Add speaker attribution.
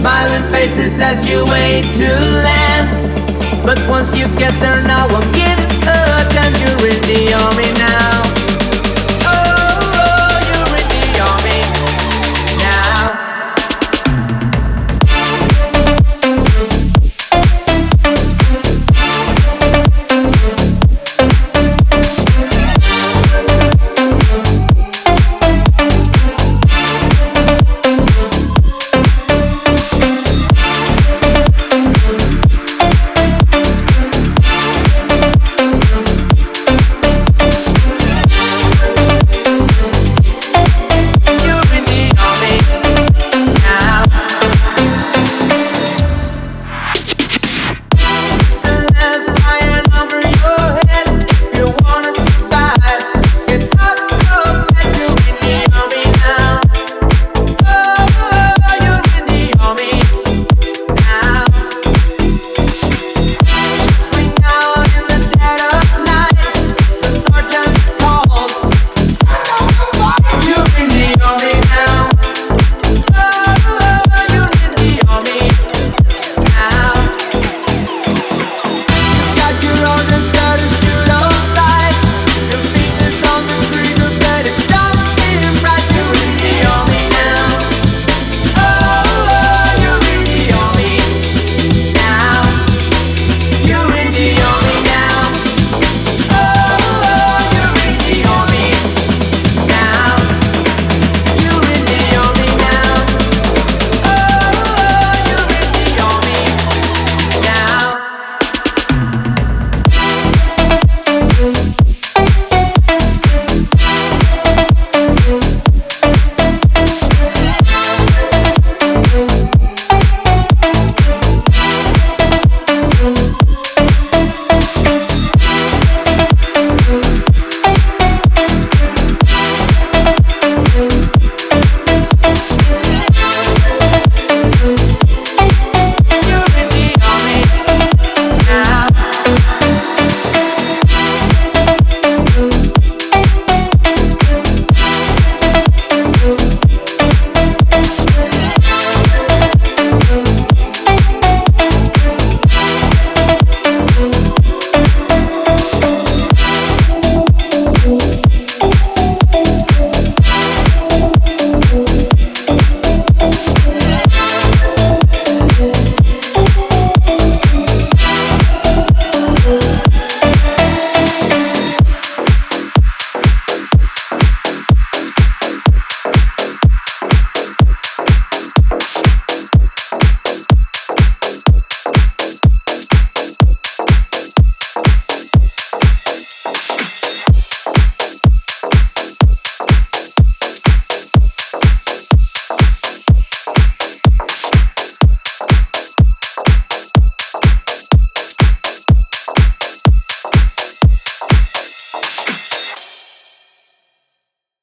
Speaker 1: Smiling faces as you wait to land. But once you get there, no one gives a damn. You're in the army now.